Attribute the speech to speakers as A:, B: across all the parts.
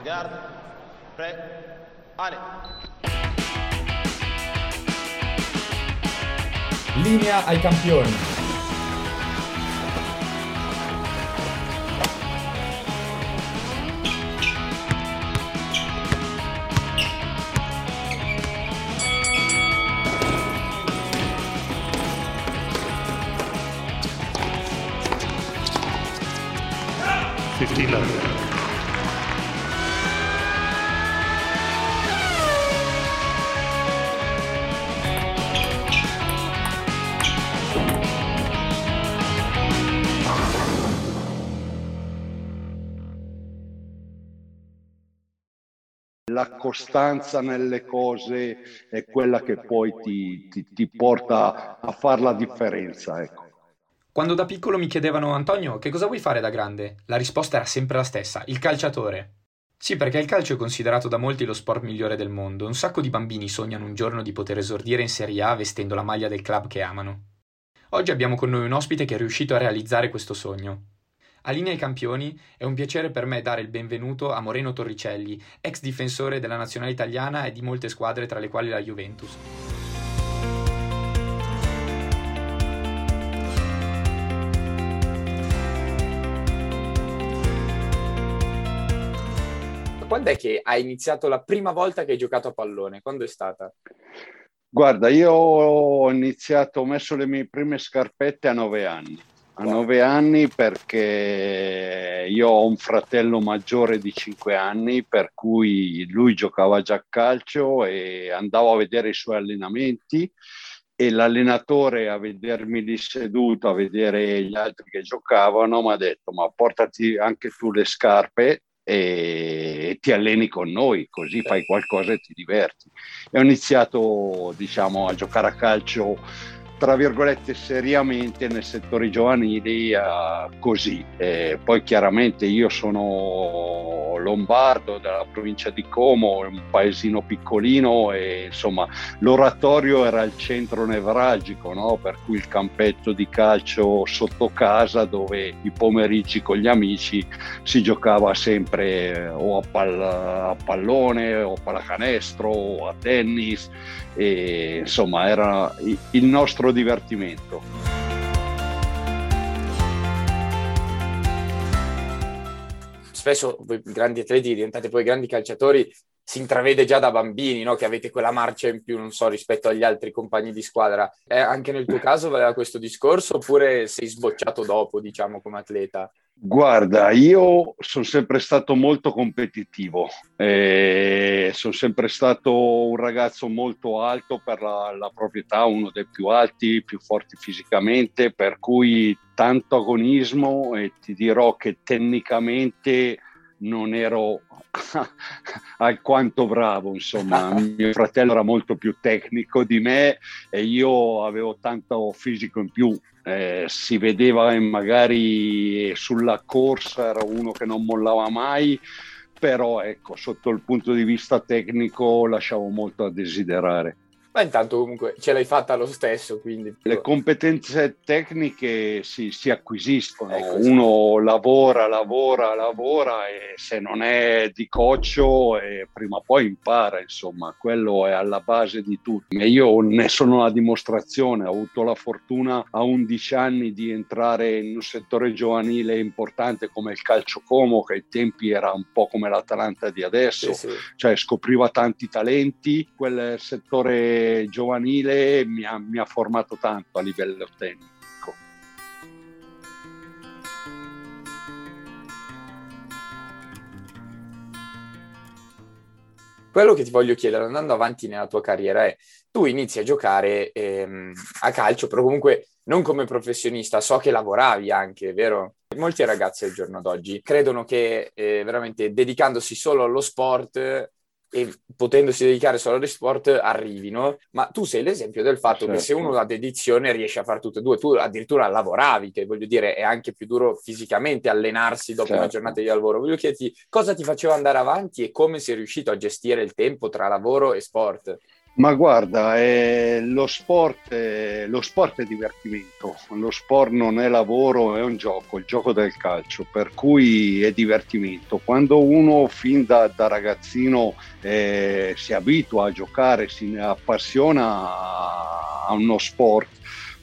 A: En garde. Prêt. Allez.
B: Linea ai campioni.
C: Fifteen left.
D: La costanza nelle cose è quella che poi ti, ti- ti porta a fare la differenza. Ecco.
E: Quando da piccolo mi chiedevano Antonio, che cosa vuoi fare da grande? La risposta era sempre la stessa, il calciatore. Sì, perché il calcio è considerato da molti lo sport migliore del mondo. Un sacco di bambini sognano un giorno di poter esordire in Serie A vestendo la maglia del club che amano. Oggi abbiamo con noi un ospite che è riuscito a realizzare questo sogno. A Linea ai Campioni è un piacere per me dare il benvenuto a Moreno Torricelli, ex difensore della nazionale italiana e di molte squadre tra le quali la Juventus.
F: Quando è che hai iniziato la prima volta che hai giocato a pallone? Quando è stata?
D: Guarda, io ho iniziato, ho messo le mie prime scarpette a nove anni. A nove anni perché io ho un fratello maggiore di cinque anni, per cui lui giocava già a calcio e andavo a vedere i suoi allenamenti e l'allenatore a vedermi lì seduto, a vedere gli altri che giocavano, mi ha detto ma portati anche tu le scarpe e ti alleni con noi, così fai qualcosa e ti diverti. E ho iniziato, diciamo, a giocare a calcio, tra virgolette, seriamente nel settore giovanili, eh, così. E poi chiaramente io sono lombardo della provincia di Como, un paesino piccolino e insomma l'oratorio era il centro nevralgico, no? per cui il campetto di calcio sotto casa dove i pomeriggi con gli amici si giocava sempre eh, o a, pal- a pallone o a pallacanestro o a tennis e insomma era il nostro divertimento.
F: Spesso voi grandi atleti diventate poi grandi calciatori, si intravede già da bambini, no? Che avete quella marcia in più, non so, rispetto agli altri compagni di squadra. Eh, anche nel tuo caso valeva questo discorso oppure sei sbocciato dopo, diciamo, come atleta?
D: Guarda, io sono sempre stato molto competitivo, eh, sono sempre stato un ragazzo molto alto per la, la propria età, uno dei più alti, più forti fisicamente, per cui tanto agonismo e ti dirò che tecnicamente non ero alquanto bravo, insomma, mio fratello era molto più tecnico di me e io avevo tanto fisico in più, eh, si vedeva e magari sulla corsa era uno che non mollava mai, però ecco, sotto il punto di vista tecnico lasciavo molto a desiderare.
F: Ma intanto comunque ce l'hai fatta lo stesso, quindi...
D: Le competenze tecniche si, si acquisiscono,
F: Ecco, sì.
D: uno lavora, lavora, lavora e se non è di coccio eh, prima o poi impara, insomma, quello è alla base di tutto. E io ne sono la dimostrazione, ho avuto la fortuna a 11 anni di entrare in un settore giovanile importante come il calcio Como, che ai tempi era un po' come l'Atalanta di adesso,
F: Sì, sì.
D: cioè scopriva tanti talenti, quel settore giovanile mi ha, mi ha formato tanto a livello tecnico.
F: Quello che ti voglio chiedere, andando avanti nella tua carriera, è tu inizi a giocare ehm, a calcio, però comunque non come professionista, so che lavoravi anche, vero? Molti ragazzi al giorno d'oggi credono che eh, veramente dedicandosi solo allo sport e potendosi dedicare solo allo sport arrivino, ma tu sei l'esempio del fatto che
D: Certo.
F: se uno ha dedizione riesce a fare tutte e due, tu addirittura lavoravi, che voglio dire è anche più duro fisicamente allenarsi dopo una
D: Certo.
F: giornata di lavoro. Voglio chiederti cosa ti faceva andare avanti e come sei riuscito a gestire il tempo tra lavoro e sport.
D: Ma guarda, eh, lo, sport, eh, lo, sport, è divertimento, lo sport non è lavoro, è un gioco, il gioco del calcio, per cui è divertimento. Quando uno fin da, da ragazzino eh, si abitua a giocare, si appassiona a uno sport,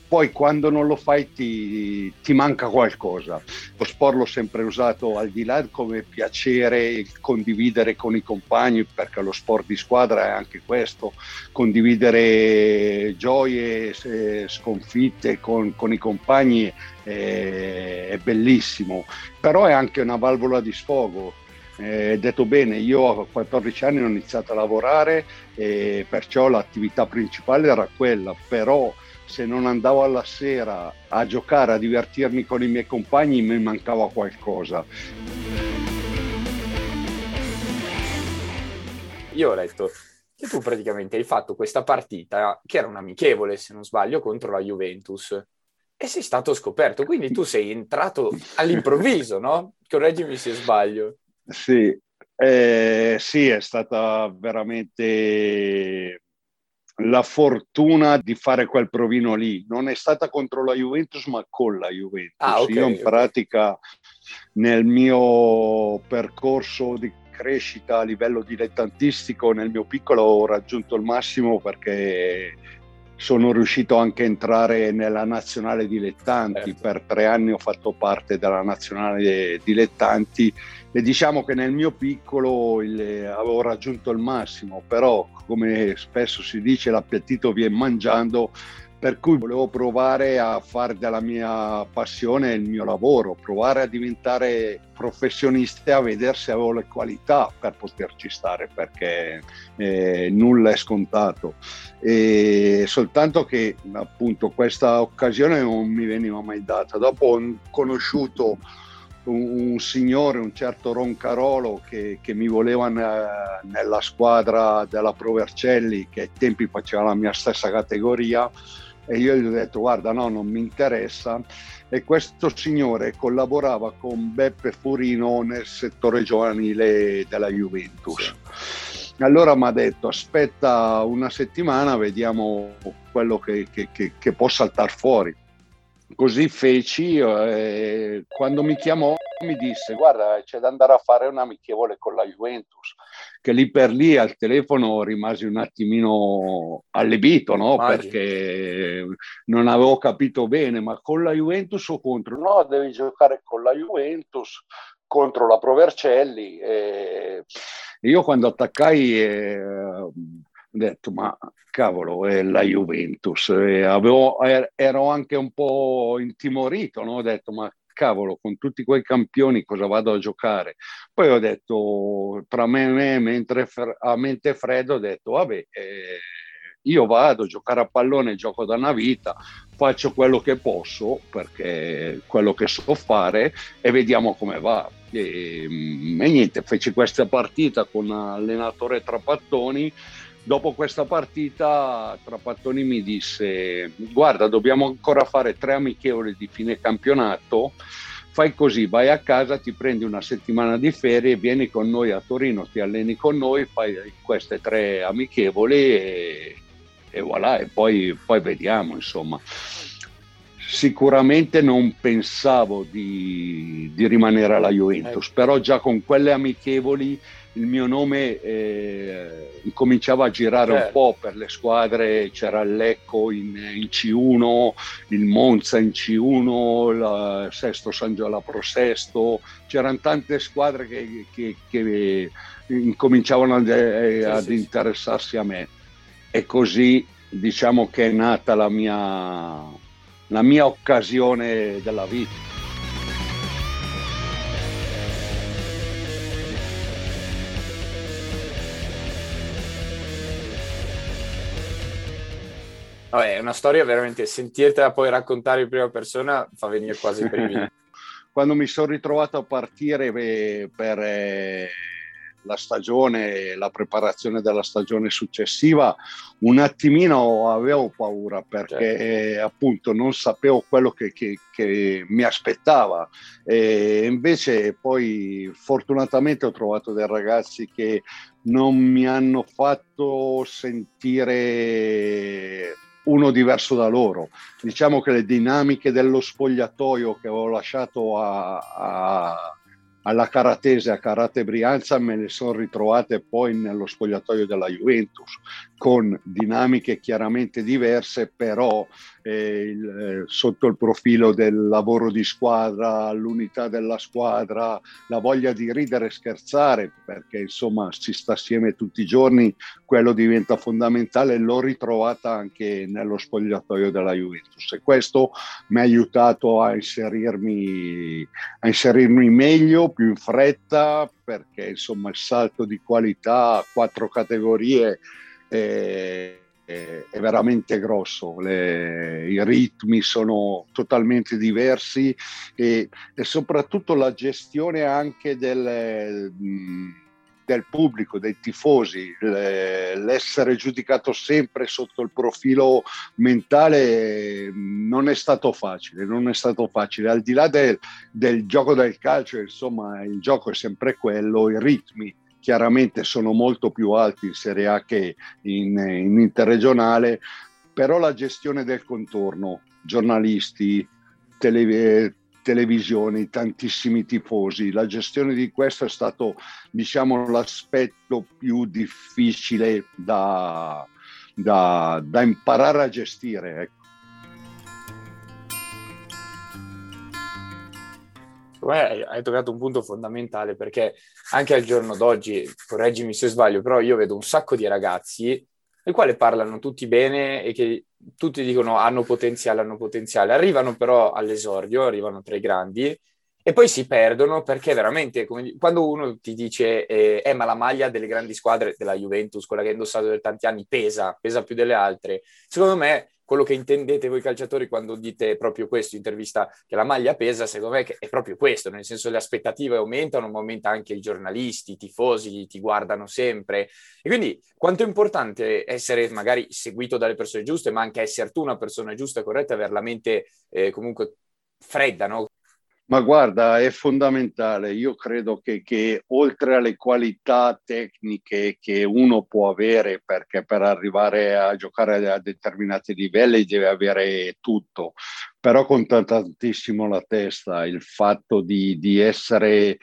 D: poi quando non lo fai ti, ti, manca qualcosa. Lo sport l'ho sempre usato al di là come piacere, condividere con i compagni, perché lo sport di squadra è anche questo, condividere gioie, sconfitte con, con i compagni è, è bellissimo, però è anche una valvola di sfogo. Eh, detto bene, io a 14 anni ho iniziato a lavorare e perciò l'attività principale era quella, però se non andavo alla sera a giocare, a divertirmi con i miei compagni, mi mancava qualcosa.
F: Io ho letto che tu praticamente hai fatto questa partita, che era un amichevole, se non sbaglio, contro la Juventus, e sei stato scoperto. Quindi tu sei entrato all'improvviso, no? Correggimi se sbaglio.
D: Sì, eh, sì, è stata veramente la fortuna di fare quel provino lì. Non è stata contro la Juventus, ma con la Juventus. Ah, okay, Io in pratica nel mio percorso di crescita a livello dilettantistico, nel mio piccolo ho raggiunto il massimo perché sono riuscito anche a entrare nella nazionale dilettanti. Certo. Per tre anni ho fatto parte della nazionale dilettanti e diciamo che nel mio piccolo il, avevo raggiunto il massimo, però come spesso si dice l'appetito viene mangiando, per cui volevo provare a fare della mia passione il mio lavoro, provare a diventare professionista e a vedere se avevo le qualità per poterci stare, perché eh, nulla è scontato. E soltanto che appunto questa occasione non mi veniva mai data. Dopo ho conosciuto un, un, signore, un certo Roncarolo che, che mi voleva ne, nella squadra della Provercelli che ai tempi faceva la mia stessa categoria e io gli ho detto guarda no non mi interessa e questo signore collaborava con Beppe Furino nel settore giovanile della Juventus. Sì. Allora mi ha detto aspetta una settimana, vediamo quello che, che, che, che può saltare fuori. Così feci, eh, quando mi chiamò mi disse guarda c'è da andare a fare un amichevole con la Juventus, che lì per lì al telefono rimasi un attimino allibito, no? perché non avevo capito bene, ma con la Juventus o contro? No, devi giocare con la Juventus contro la Provercelli. E io quando attaccai eh, ho detto ma cavolo, è la Juventus. E avevo, er, ero anche un po' intimorito, no? ho detto ma cavolo, con tutti quei campioni cosa vado a giocare? Poi ho detto, tra me e me, mentre a mente fredda, ho detto, vabbè, eh, io vado a giocare a pallone, gioco da una vita, faccio quello che posso, perché quello che so fare, e vediamo come va. E, mm, e niente, feci questa partita con l'allenatore Trapattoni Dopo questa partita Trapattoni mi disse guarda dobbiamo ancora fare tre amichevoli di fine campionato, fai così, vai a casa, ti prendi una settimana di ferie, vieni con noi a Torino, ti alleni con noi, fai queste tre amichevoli e, e voilà, e poi, poi vediamo insomma. Sicuramente non pensavo di, di rimanere alla Juventus, però già con quelle amichevoli il mio nome eh, cominciava a girare certo. un po' per le squadre, c'era il Lecco in, in C1, il Monza in C1, il Sesto San Giolo Pro Sesto, c'erano tante squadre che, che, che incominciavano ad, eh, sì, ad sì, interessarsi sì. a me e così diciamo che è nata la mia, la mia occasione della vita.
F: Vabbè, è una storia veramente, sentirtela poi raccontare in prima persona fa venire quasi i brividi.
D: Quando mi sono ritrovato a partire per eh, la stagione, la preparazione della stagione successiva, un attimino avevo paura perché certo. appunto non sapevo quello che, che, che mi aspettava. E invece poi fortunatamente ho trovato dei ragazzi che non mi hanno fatto sentire uno diverso da loro. Diciamo che le dinamiche dello spogliatoio che avevo lasciato a, a alla Caratese, a Karate Brianza, me le sono ritrovate poi nello spogliatoio della Juventus, con dinamiche chiaramente diverse, però eh, il, eh, sotto il profilo del lavoro di squadra, l'unità della squadra, la voglia di ridere e scherzare, perché insomma si sta assieme tutti i giorni, quello diventa fondamentale, l'ho ritrovata anche nello spogliatoio della Juventus. E questo mi ha aiutato a inserirmi, a inserirmi meglio, più in fretta, perché insomma il salto di qualità a quattro categorie è, è veramente grosso, Le, i ritmi sono totalmente diversi e, e soprattutto la gestione anche del, del pubblico, dei tifosi, l'essere giudicato sempre sotto il profilo mentale non è stato facile, non è stato facile. Al di là del, del gioco del calcio, insomma, il gioco è sempre quello, i ritmi chiaramente sono molto più alti in Serie A che in, in interregionale, però la gestione del contorno, giornalisti, tele, televisioni, tantissimi tifosi, la gestione di questo è stato diciamo, l'aspetto più difficile da, da, da imparare a gestire. Ecco.
F: Hai toccato un punto fondamentale perché anche al giorno d'oggi, correggimi se sbaglio, però io vedo un sacco di ragazzi i quali parlano tutti bene e che tutti dicono hanno potenziale, hanno potenziale, arrivano però all'esordio, arrivano tra i grandi e poi si perdono perché veramente come, quando uno ti dice eh, eh, ma la maglia delle grandi squadre della Juventus, quella che hai indossato per tanti anni, pesa, pesa più delle altre, secondo me quello che intendete voi calciatori quando dite proprio questo, intervista che la maglia pesa, secondo me è proprio questo, nel senso le aspettative aumentano, ma aumenta anche i giornalisti, i tifosi, ti guardano sempre. E quindi quanto è importante essere magari seguito dalle persone giuste, ma anche essere tu una persona giusta e corretta, avere la mente eh, comunque fredda, no?
D: Ma guarda, è fondamentale. Io credo che, che, oltre alle qualità tecniche che uno può avere, perché per arrivare a giocare a determinati livelli deve avere tutto, però conta tantissimo la testa, il fatto di, di essere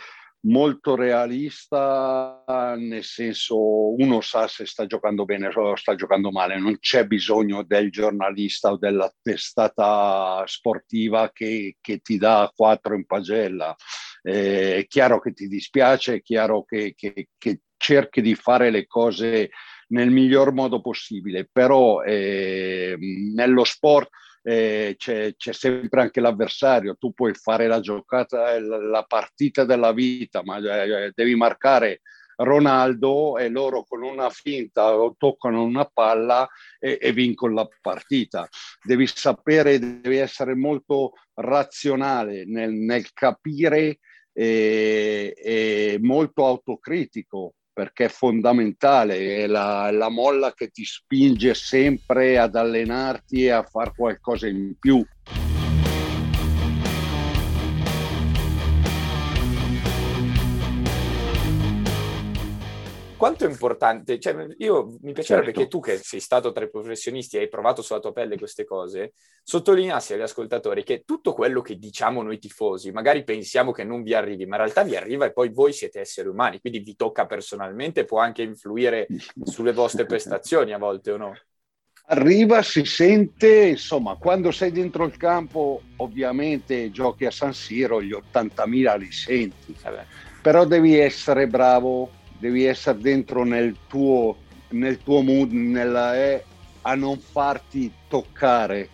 D: molto realista, nel senso uno sa se sta giocando bene o sta giocando male, non c'è bisogno del giornalista o della testata sportiva che, che ti dà quattro in pagella. Eh, è chiaro che ti dispiace, è chiaro che, che, che cerchi di fare le cose nel miglior modo possibile, però eh, nello sport eh, c'è, c'è, sempre anche l'avversario, tu puoi fare la giocata, la partita della vita, ma eh, devi marcare Ronaldo e loro con una finta toccano una palla e, e vincono la partita. Devi sapere, devi essere molto razionale nel, nel capire e, e molto autocritico perché è fondamentale, è la, la, molla che ti spinge sempre ad allenarti e a fare qualcosa in più.
F: Quanto è importante, cioè io mi piacerebbe certo. che tu che sei stato tra i professionisti e hai provato sulla tua pelle queste cose, sottolineassi agli ascoltatori che tutto quello che diciamo noi tifosi, magari pensiamo che non vi arrivi, ma in realtà vi arriva e poi voi siete esseri umani, quindi vi tocca personalmente, può anche influire sulle vostre prestazioni a volte o no?
D: Arriva, si sente, insomma, quando sei dentro il campo, ovviamente giochi a San Siro, gli 80.000 li senti, eh però devi essere bravo devi essere dentro nel tuo, nel tuo mood, nella E, a non farti toccare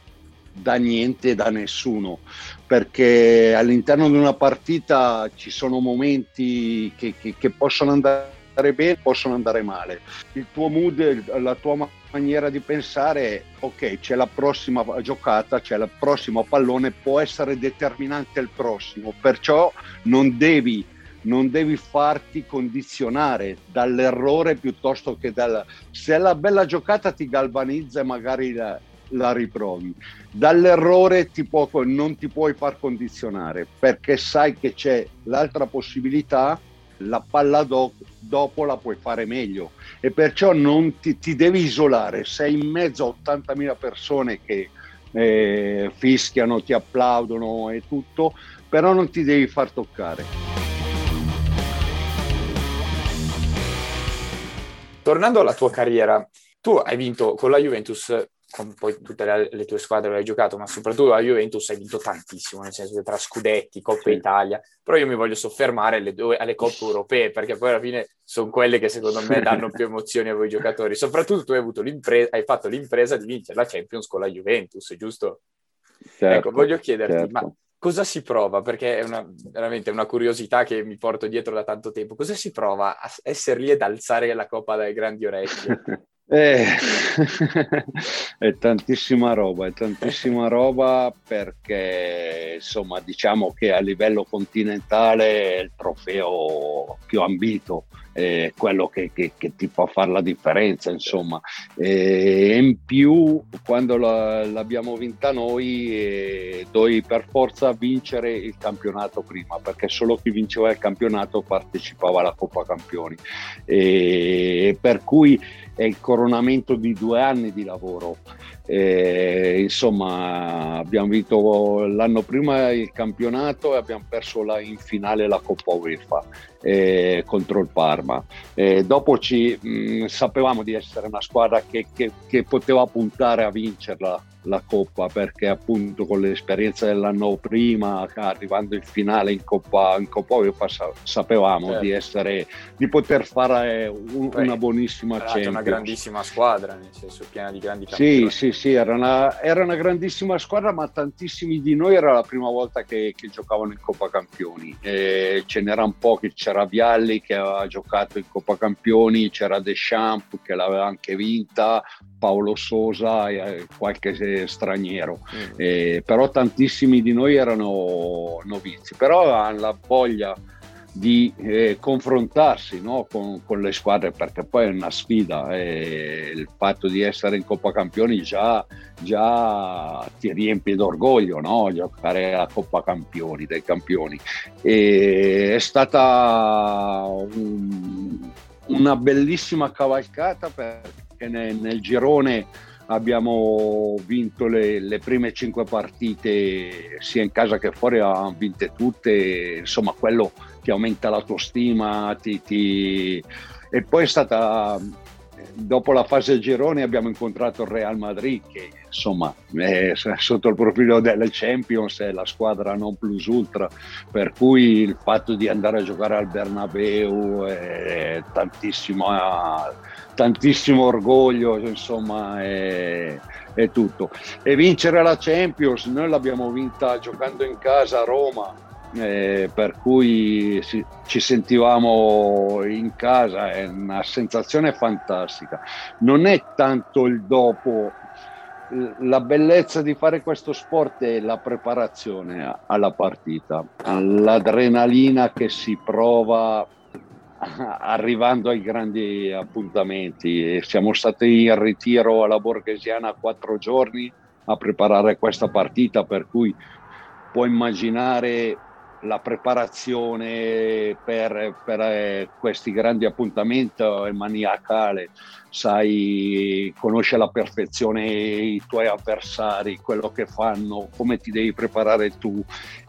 D: da niente e da nessuno, perché all'interno di una partita ci sono momenti che, che, che possono andare bene, possono andare male. Il tuo mood, la tua maniera di pensare ok, c'è la prossima giocata, c'è il prossimo pallone, può essere determinante il prossimo, perciò non devi non devi farti condizionare dall'errore piuttosto che dal... Se la bella giocata ti galvanizza e magari la, la riprovi. Dall'errore ti può, non ti puoi far condizionare perché sai che c'è l'altra possibilità, la palla do, dopo la puoi fare meglio e perciò non ti, ti devi isolare. Sei in mezzo a 80.000 persone che eh, fischiano, ti applaudono e tutto, però non ti devi far toccare.
F: Tornando alla tua carriera, tu hai vinto con la Juventus con poi tutte le, le, tue squadre hai giocato, ma soprattutto la Juventus hai vinto tantissimo, nel senso che tra scudetti, Coppa sì. Italia, però io mi voglio soffermare alle, due, alle coppe europee, perché poi alla fine sono quelle che secondo me danno più emozioni a voi giocatori. Soprattutto tu hai, avuto hai fatto l'impresa di vincere la Champions con la Juventus, giusto? Certo, ecco, voglio chiederti, certo. ma cosa si prova? Perché è una, veramente una curiosità che mi porto dietro da tanto tempo. Cosa si prova a essere lì ed alzare la coppa dai grandi orecchi?
D: Eh, è tantissima roba, è tantissima roba perché insomma diciamo che a livello continentale è il trofeo più ambito, è quello che, che, che ti può fare la differenza insomma. E in più quando la, l'abbiamo vinta noi eh, dovevi per forza vincere il campionato prima perché solo chi vinceva il campionato partecipava alla Coppa Campioni e per cui è il coronamento di due anni di lavoro. Eh, insomma, abbiamo vinto l'anno prima il campionato e abbiamo perso la, in finale la Coppa UEFA eh, contro il Parma. Eh, dopo ci, mh, sapevamo di essere una squadra che, che, che poteva puntare a vincerla la Coppa perché appunto con l'esperienza dell'anno prima arrivando in finale in Coppa, in Coppa UEFA sapevamo certo. di essere di poter fare un, Poi, una buonissima Champions
F: una grandissima squadra nel senso piena di grandi campioni
D: sì sì sì era una, era una, grandissima squadra ma tantissimi di noi era la prima volta che, che giocavano in Coppa Campioni. E ce n'erano pochi c'era Vialli che aveva giocato in Coppa Campioni c'era Deschamps che l'aveva anche vinta Paolo Sosa e qualche straniero, mm. eh, però tantissimi di noi erano novizi, però hanno la voglia di eh, confrontarsi no? con, con, le squadre perché poi è una sfida e il fatto di essere in Coppa Campioni già, già ti riempie d'orgoglio no? giocare a Coppa Campioni dei campioni e è stata un, una bellissima cavalcata perché nel, nel girone abbiamo vinto le, le, prime cinque partite sia in casa che fuori, abbiamo vinte tutte, insomma quello ti aumenta l'autostima ti, ti... e poi è stata dopo la fase girone abbiamo incontrato il Real Madrid che insomma sotto il profilo delle Champions è la squadra non plus ultra per cui il fatto di andare a giocare al Bernabeu è tantissimo tantissimo orgoglio, insomma, è, è, tutto. E vincere la Champions, noi l'abbiamo vinta giocando in casa a Roma, eh, per cui si, ci sentivamo in casa, è una sensazione fantastica. Non è tanto il dopo, la bellezza di fare questo sport è la preparazione alla partita, l'adrenalina che si prova arrivando ai grandi appuntamenti. Siamo stati in ritiro alla Borghesiana quattro giorni a preparare questa partita, per cui puoi immaginare la preparazione per, per eh, questi grandi appuntamenti è maniacale, sai, conosce alla perfezione i tuoi avversari, quello che fanno, come ti devi preparare tu.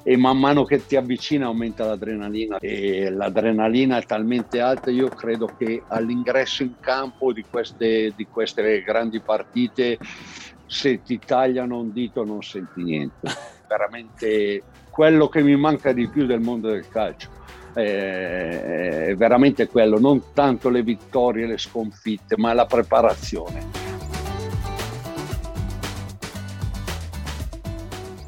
D: E man mano che ti avvicina aumenta l'adrenalina. E l'adrenalina è talmente alta, io credo che all'ingresso in campo di queste, di queste grandi partite se ti tagliano un dito non senti niente. Veramente quello che mi manca di più del mondo del calcio. È veramente quello, non tanto le vittorie, le sconfitte, ma la preparazione.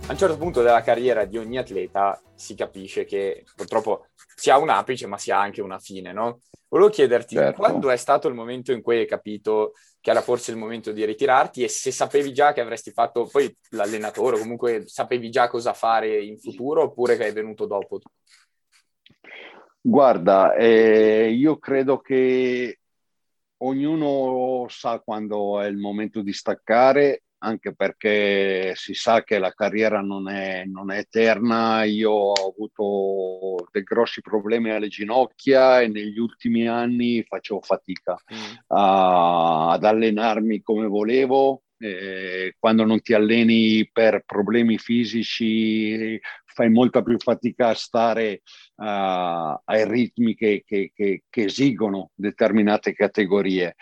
F: A un certo punto della carriera di ogni atleta si capisce che purtroppo si ha un apice, ma si ha anche una fine, no? Volevo chiederti certo. quando è stato il momento in cui hai capito che era forse il momento di ritirarti e se sapevi già che avresti fatto poi l'allenatore o comunque sapevi già cosa fare in futuro oppure che è venuto dopo?
D: Guarda, eh, io credo che ognuno sa quando è il momento di staccare, anche perché si sa che la carriera non è, non è eterna. Io ho avuto dei grossi problemi alle ginocchia e negli ultimi anni facevo fatica mm. a, ad allenarmi come volevo. Eh, quando non ti alleni per problemi fisici fai molta più fatica a stare uh, ai ritmi che, che, che, che, esigono determinate categorie.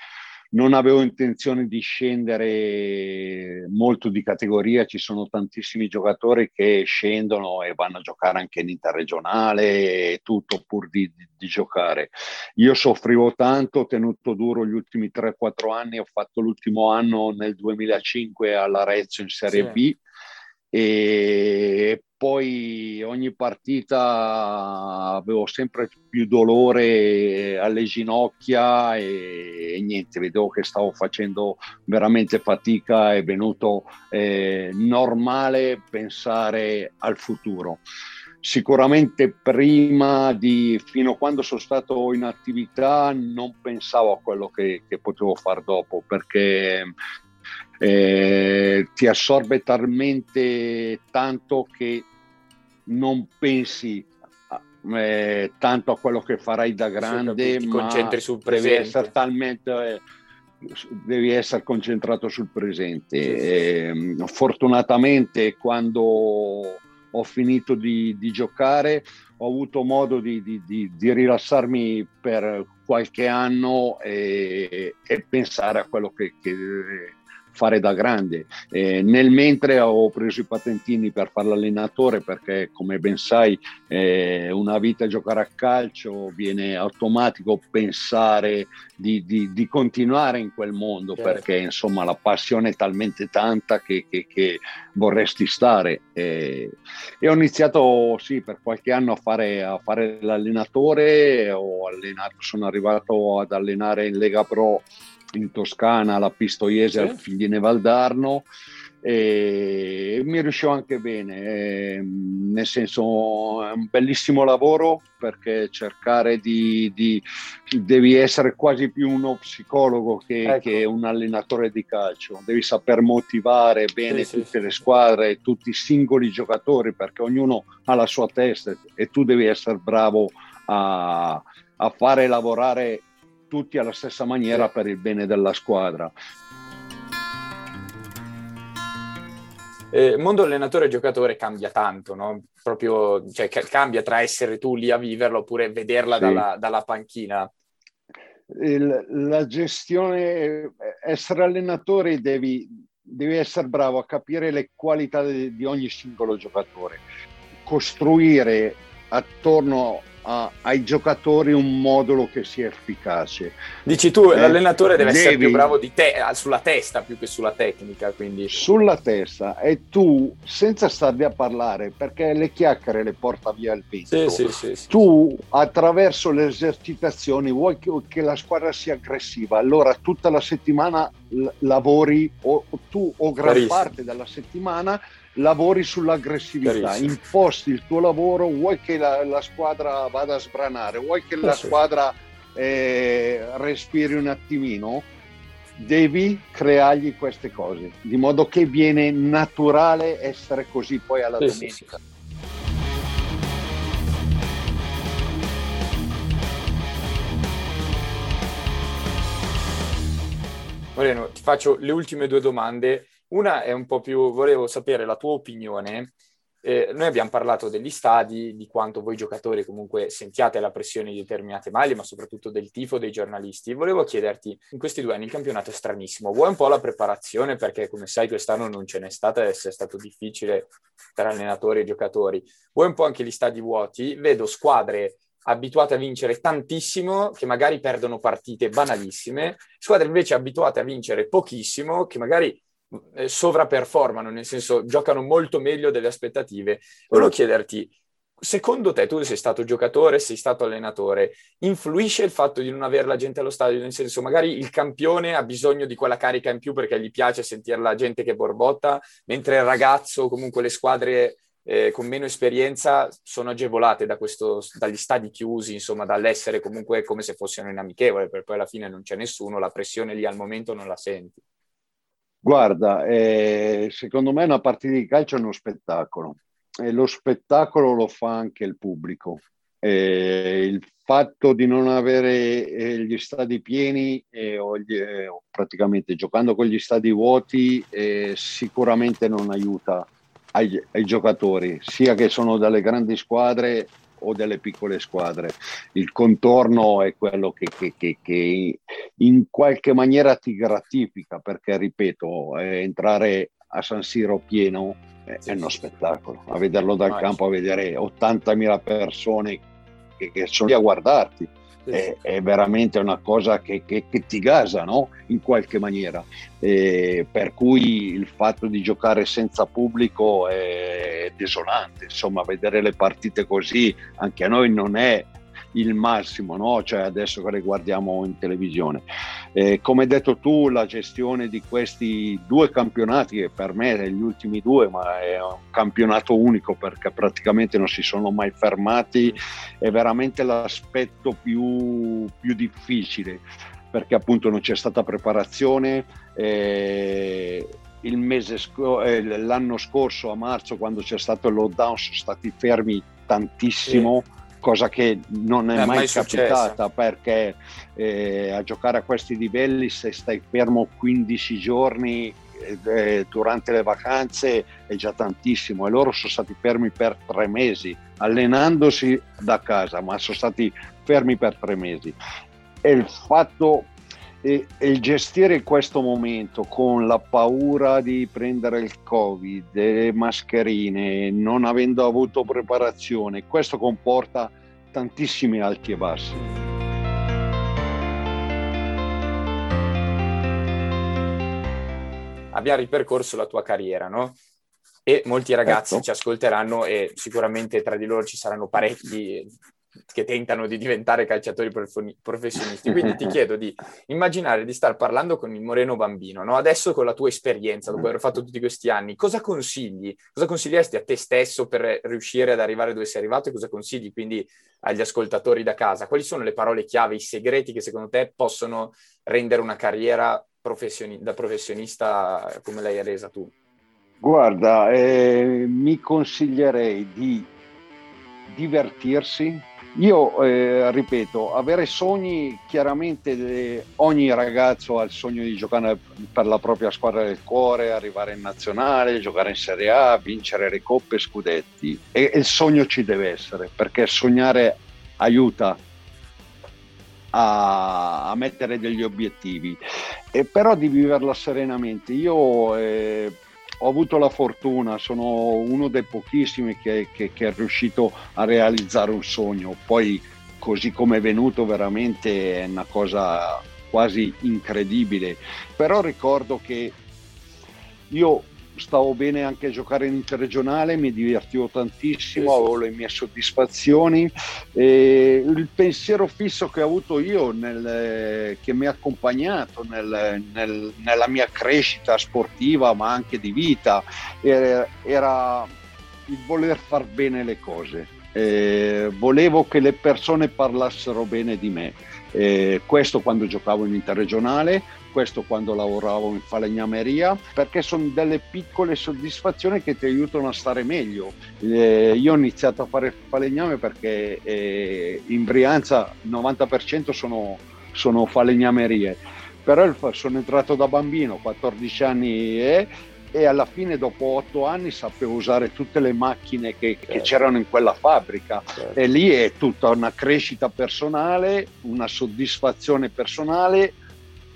D: Non avevo intenzione di scendere molto di categoria, ci sono tantissimi giocatori che scendono e vanno a giocare anche in interregionale e tutto pur di, di, di giocare. Io soffrivo tanto, ho tenuto duro gli ultimi 3-4 anni, ho fatto l'ultimo anno nel 2005 all'Arezzo in Serie sì. B e poi ogni partita avevo sempre più dolore alle ginocchia e, e niente, vedevo che stavo facendo veramente fatica, è venuto eh, normale pensare al futuro. Sicuramente prima di, fino a quando sono stato in attività, non pensavo a quello che, che potevo fare dopo, perché eh, ti assorbe talmente tanto che non pensi eh, tanto a quello che farai da grande,
F: sì, concentri sul presente.
D: Devi essere talmente eh, devi essere concentrato sul presente. Sì, sì. Eh, fortunatamente quando ho finito di, di, giocare ho avuto modo di, di, di, rilassarmi per qualche anno e, e pensare a quello che, che fare da grande. Eh, nel mentre ho preso i patentini per fare l'allenatore perché come ben sai eh, una vita a giocare a calcio viene automatico pensare di, di, di continuare in quel mondo certo. perché insomma la passione è talmente tanta che, che, che vorresti stare. Eh, e ho iniziato sì per qualche anno a fare, a fare l'allenatore, allenato, sono arrivato ad allenare in Lega Pro in Toscana, alla Pistoiese, sì. al Figline Valdarno e mi riuscivo anche bene, nel senso è un bellissimo lavoro perché cercare di, di devi essere quasi più uno psicologo che, ecco. che, un allenatore di calcio, devi saper motivare bene sì, tutte sì, le squadre, tutti i singoli giocatori perché ognuno ha la sua testa e tu devi essere bravo a, a fare lavorare tutti alla stessa maniera per il bene della squadra.
F: Il eh, mondo allenatore e giocatore cambia tanto, no? Proprio, cioè, cambia tra essere tu lì a viverlo oppure vederla sì. dalla, dalla, panchina.
D: Il, la gestione, essere allenatore devi, devi, essere bravo a capire le qualità di, di ogni singolo giocatore, costruire attorno a, ai giocatori un modulo che sia efficace.
F: Dici tu, eh, l'allenatore deve devi, essere più bravo di te, eh, sulla testa più che sulla tecnica. Quindi.
D: Sulla testa e tu, senza starvi a parlare, perché le chiacchiere le porta via il vento,
F: sì, sì, sì,
D: tu attraverso le esercitazioni vuoi che, che, la squadra sia aggressiva, allora tutta la settimana lavori o, o tu o gran Carissimo. parte della settimana lavori sull'aggressività, Carissimo. imposti il tuo lavoro, vuoi che la, la, squadra vada a sbranare, vuoi che la squadra eh, respiri un attimino, devi creargli queste cose, di modo che viene naturale essere così poi alla sì, domenica. Sì,
F: Moreno, ti faccio le ultime due domande. Una è un po' più, volevo sapere la tua opinione. Eh, noi abbiamo parlato degli stadi, di quanto voi giocatori comunque sentiate la pressione di determinate maglie, ma soprattutto del tifo dei giornalisti. Volevo chiederti, in questi due anni il campionato è stranissimo, vuoi un po' la preparazione, perché come sai quest'anno non ce n'è stata, è stato difficile per allenatori e giocatori, vuoi un po' anche gli stadi vuoti, vedo squadre abituate a vincere tantissimo, che magari perdono partite banalissime, squadre invece abituate a vincere pochissimo, che magari eh, sovraperformano, nel senso giocano molto meglio delle aspettative. Volevo chiederti, secondo te, tu sei stato giocatore, sei stato allenatore, influisce il fatto di non avere la gente allo stadio? Nel senso, magari il campione ha bisogno di quella carica in più perché gli piace sentire la gente che borbotta, mentre il ragazzo, comunque le squadre eh, con meno esperienza sono agevolate da questo, dagli stadi chiusi, insomma, dall'essere comunque come se fossero in amichevole, perché poi alla fine non c'è nessuno, la pressione lì al momento non la senti.
D: Guarda, eh, secondo me una partita di calcio è uno spettacolo e lo spettacolo lo fa anche il pubblico. Eh, il fatto di non avere eh, gli stadi pieni eh, o, gli, eh, praticamente giocando con gli stadi vuoti sicuramente non aiuta ai, ai, giocatori, sia che sono dalle grandi squadre o delle piccole squadre. Il contorno è quello che, che, che, che in qualche maniera ti gratifica, perché ripeto, entrare a San Siro pieno è, è uno spettacolo. A vederlo dal campo, a vedere 80.000 persone che, sono lì a guardarti è, è, veramente una cosa che, che, che ti gasa no? in qualche maniera. E per cui il fatto di giocare senza pubblico è desolante, insomma, vedere le partite così anche a noi non è il massimo, no? cioè adesso che le guardiamo in televisione. Eh, come hai detto tu, la gestione di questi due campionati, che per me è gli ultimi due, ma è un campionato unico perché praticamente non si sono mai fermati, è veramente l'aspetto più, più difficile perché appunto non c'è stata preparazione. Eh, il mese sc- eh, l'anno scorso a marzo quando c'è stato il lockdown sono stati fermi tantissimo sì cosa che non è, è mai, mai capitata perché eh, a giocare a questi livelli se stai fermo 15 giorni eh, durante le vacanze è già tantissimo. E loro sono stati fermi per tre mesi allenandosi da casa ma sono stati fermi per tre mesi. E il fatto e, e, il gestire questo momento con la paura di prendere il covid, le mascherine, non avendo avuto preparazione, questo comporta tantissimi alti e bassi.
F: Abbiamo ripercorso la tua carriera, no? E molti ragazzi ecco. ci ascolteranno e sicuramente tra di loro ci saranno parecchi che tentano di diventare calciatori professionisti. Quindi ti chiedo di immaginare di star parlando con il Moreno bambino, no? adesso con la tua esperienza, dopo aver fatto tutti questi anni, cosa consigli? Cosa consiglieresti a te stesso per riuscire ad arrivare dove sei arrivato e cosa consigli quindi agli ascoltatori da casa? Quali sono le parole chiave, i segreti che secondo te possono rendere una carriera professioni- da professionista come l'hai resa tu?
D: Guarda, eh, mi consiglierei di divertirsi, io eh, ripeto, avere sogni, chiaramente eh, ogni ragazzo ha il sogno di giocare per la propria squadra del cuore, arrivare in nazionale, giocare in Serie A, vincere le coppe scudetti. E, e il sogno ci deve essere, perché sognare aiuta a, a mettere degli obiettivi, e però di viverla serenamente. Io eh, ho avuto la fortuna, sono uno dei pochissimi che, che, che è riuscito a realizzare un sogno. Poi così come è venuto veramente è una cosa quasi incredibile. Però ricordo che io stavo bene anche a giocare in interregionale, mi divertivo tantissimo, avevo le mie soddisfazioni. E il pensiero fisso che ho avuto io, nel, che mi ha accompagnato nel, nel, nella mia crescita sportiva, ma anche di vita, era, era il voler far bene le cose. Eh, volevo che le persone parlassero bene di me. Eh, questo quando giocavo in interregionale, questo quando lavoravo in falegnameria, perché sono delle piccole soddisfazioni che ti aiutano a stare meglio. Eh, io ho iniziato a fare falegname perché eh, in Brianza il 90% sono, sono falegnamerie, però sono entrato da bambino, 14 anni e, e alla fine dopo 8 anni sapevo usare tutte le macchine che, certo. che c'erano in quella fabbrica certo. e lì è tutta una crescita personale, una soddisfazione personale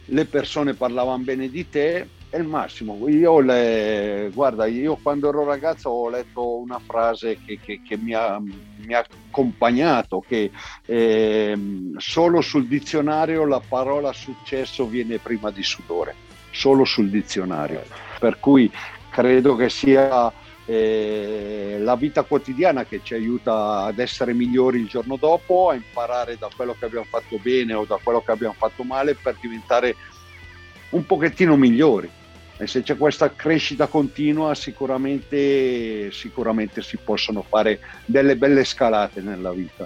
D: le persone parlavano bene di te, è il massimo. Io, le, guarda, io quando ero ragazzo ho letto una frase che, che, che mi, ha, mi, ha, accompagnato, che eh, solo sul dizionario la parola successo viene prima di sudore, solo sul dizionario. Per cui credo che sia eh, la vita quotidiana che ci aiuta ad essere migliori il giorno dopo, a imparare da quello che abbiamo fatto bene o da quello che abbiamo fatto male per diventare un pochettino migliori. e se c'è questa crescita continua sicuramente, sicuramente si possono fare delle belle scalate nella vita.